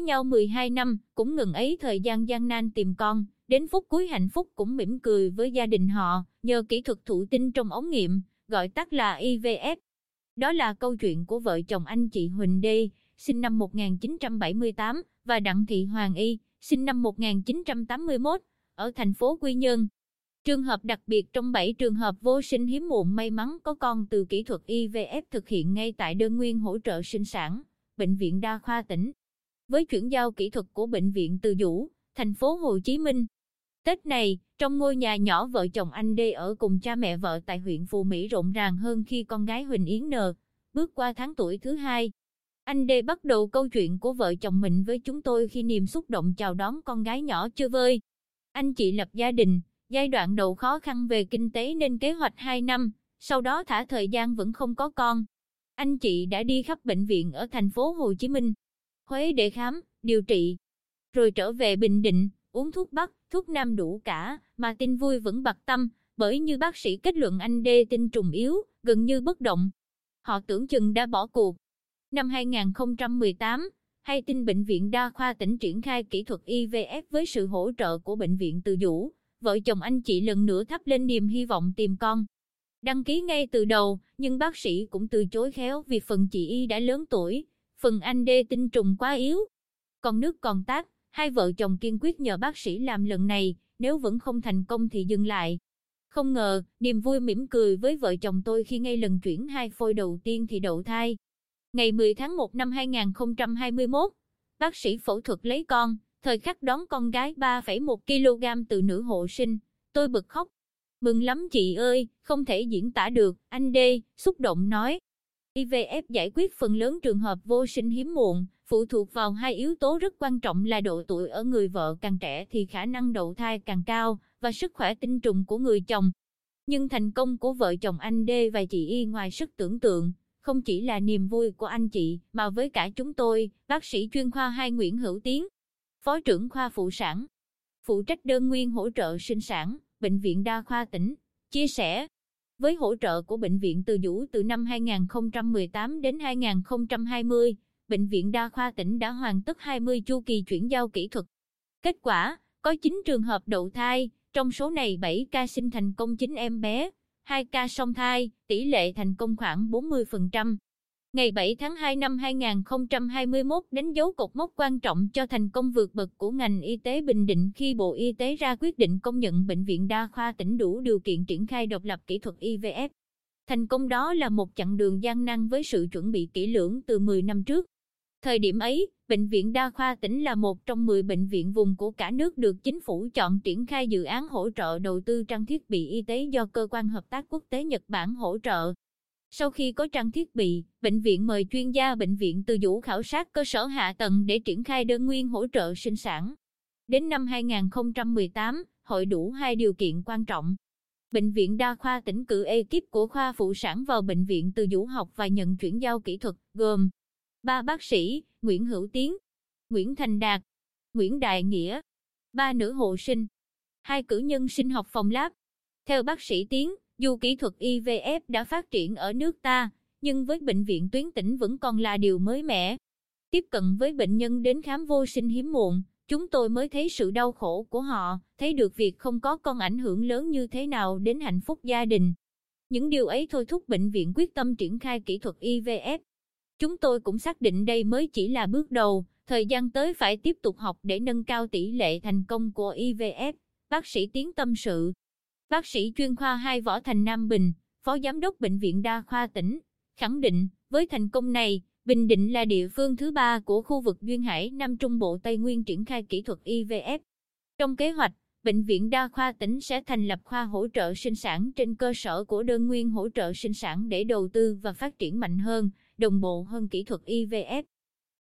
nhau 12 năm, cũng ngừng ấy thời gian gian nan tìm con, đến phút cuối hạnh phúc cũng mỉm cười với gia đình họ, nhờ kỹ thuật thụ tinh trong ống nghiệm, gọi tắt là IVF. Đó là câu chuyện của vợ chồng anh chị Huỳnh Đê, sinh năm 1978, và Đặng Thị Hoàng Y, sinh năm 1981, ở thành phố Quy Nhơn. Trường hợp đặc biệt trong 7 trường hợp vô sinh hiếm muộn may mắn có con từ kỹ thuật IVF thực hiện ngay tại đơn nguyên hỗ trợ sinh sản, Bệnh viện Đa khoa tỉnh. Với chuyển giao kỹ thuật của Bệnh viện Từ Dũ, thành phố Hồ Chí Minh. Tết này, trong ngôi nhà nhỏ vợ chồng anh Đê ở cùng cha mẹ vợ tại huyện Phù Mỹ rộn ràng hơn khi con gái Huỳnh Yến Nờ bước qua tháng tuổi thứ hai. Anh Đê bắt đầu câu chuyện của vợ chồng mình với chúng tôi khi niềm xúc động chào đón con gái nhỏ chưa vơi. Anh chị lập gia đình, giai đoạn đầu khó khăn về kinh tế nên kế hoạch 2 năm, sau đó thả thời gian vẫn không có con. Anh chị đã đi khắp bệnh viện ở thành phố Hồ Chí Minh, Huế để khám, điều trị, rồi trở về Bình Định, uống thuốc Bắc, thuốc Nam đủ cả, mà tin vui vẫn bặt tâm, bởi như bác sĩ kết luận anh Đê tinh trùng yếu, gần như bất động. Họ tưởng chừng đã bỏ cuộc. Năm 2018, hay tin Bệnh viện Đa khoa tỉnh triển khai kỹ thuật IVF với sự hỗ trợ của Bệnh viện Từ Dũ, vợ chồng anh chị lần nữa thắp lên niềm hy vọng tìm con. Đăng ký ngay từ đầu, nhưng bác sĩ cũng từ chối khéo vì phần chị Y đã lớn tuổi, phần anh Đê tinh trùng quá yếu. Còn nước còn tát, hai vợ chồng kiên quyết nhờ bác sĩ làm lần này, nếu vẫn không thành công thì dừng lại. Không ngờ, niềm vui mỉm cười với vợ chồng tôi khi ngay lần chuyển hai phôi đầu tiên thì đậu thai. Ngày 10 tháng 1 năm 2021, bác sĩ phẫu thuật lấy con, thời khắc đón con gái 3,1 kg từ nữ hộ sinh, tôi bực khóc. Mừng lắm chị ơi, không thể diễn tả được, anh Đê, xúc động nói. IVF giải quyết phần lớn trường hợp vô sinh hiếm muộn, phụ thuộc vào hai yếu tố rất quan trọng là độ tuổi ở người vợ càng trẻ thì khả năng đậu thai càng cao, và sức khỏe tinh trùng của người chồng. Nhưng thành công của vợ chồng anh D và chị Y ngoài sức tưởng tượng, không chỉ là niềm vui của anh chị, mà với cả chúng tôi, bác sĩ chuyên khoa 2 Nguyễn Hữu Tiến, Phó trưởng khoa phụ sản, phụ trách đơn nguyên hỗ trợ sinh sản, Bệnh viện Đa khoa tỉnh, chia sẻ. Với hỗ trợ của Bệnh viện Từ Dũ từ năm 2018 đến 2020, Bệnh viện Đa khoa tỉnh đã hoàn tất 20 chu kỳ chuyển giao kỹ thuật. Kết quả, có 9 trường hợp đậu thai, trong số này 7 ca sinh thành công 9 em bé, 2 ca song thai, tỷ lệ thành công khoảng 40%. Ngày 7 tháng 2 năm 2021 đánh dấu cột mốc quan trọng cho thành công vượt bậc của ngành y tế Bình Định khi Bộ Y tế ra quyết định công nhận Bệnh viện Đa khoa tỉnh đủ điều kiện triển khai độc lập kỹ thuật IVF. Thành công đó là một chặng đường gian nan với sự chuẩn bị kỹ lưỡng từ 10 năm trước. Thời điểm ấy, Bệnh viện Đa khoa tỉnh là một trong 10 bệnh viện vùng của cả nước được chính phủ chọn triển khai dự án hỗ trợ đầu tư trang thiết bị y tế do Cơ quan Hợp tác Quốc tế Nhật Bản hỗ trợ. Sau khi có trang thiết bị, bệnh viện mời chuyên gia bệnh viện từ Dũ khảo sát cơ sở hạ tầng để triển khai đơn nguyên hỗ trợ sinh sản. Đến năm 2018, hội đủ hai điều kiện quan trọng. Bệnh viện Đa khoa tỉnh cử ekip của khoa phụ sản vào bệnh viện từ Dũ học và nhận chuyển giao kỹ thuật, gồm ba bác sĩ, Nguyễn Hữu Tiến, Nguyễn Thành Đạt, Nguyễn Đại Nghĩa, ba nữ hộ sinh, hai cử nhân sinh học phòng lab. Theo bác sĩ Tiến, dù kỹ thuật IVF đã phát triển ở nước ta, nhưng với bệnh viện tuyến tỉnh vẫn còn là điều mới mẻ. Tiếp cận với bệnh nhân đến khám vô sinh hiếm muộn, chúng tôi mới thấy sự đau khổ của họ, thấy được việc không có con ảnh hưởng lớn như thế nào đến hạnh phúc gia đình. Những điều ấy thôi thúc bệnh viện quyết tâm triển khai kỹ thuật IVF. Chúng tôi cũng xác định đây mới chỉ là bước đầu, thời gian tới phải tiếp tục học để nâng cao tỷ lệ thành công của IVF. Bác sĩ Tiến tâm sự. Bác sĩ chuyên khoa 2 Võ Thành Nam Bình, Phó Giám đốc Bệnh viện Đa khoa tỉnh, khẳng định, với thành công này, Bình Định là địa phương thứ ba của khu vực Duyên Hải Nam Trung Bộ Tây Nguyên triển khai kỹ thuật IVF. Trong kế hoạch, Bệnh viện Đa khoa tỉnh sẽ thành lập khoa hỗ trợ sinh sản trên cơ sở của đơn nguyên hỗ trợ sinh sản để đầu tư và phát triển mạnh hơn, đồng bộ hơn kỹ thuật IVF.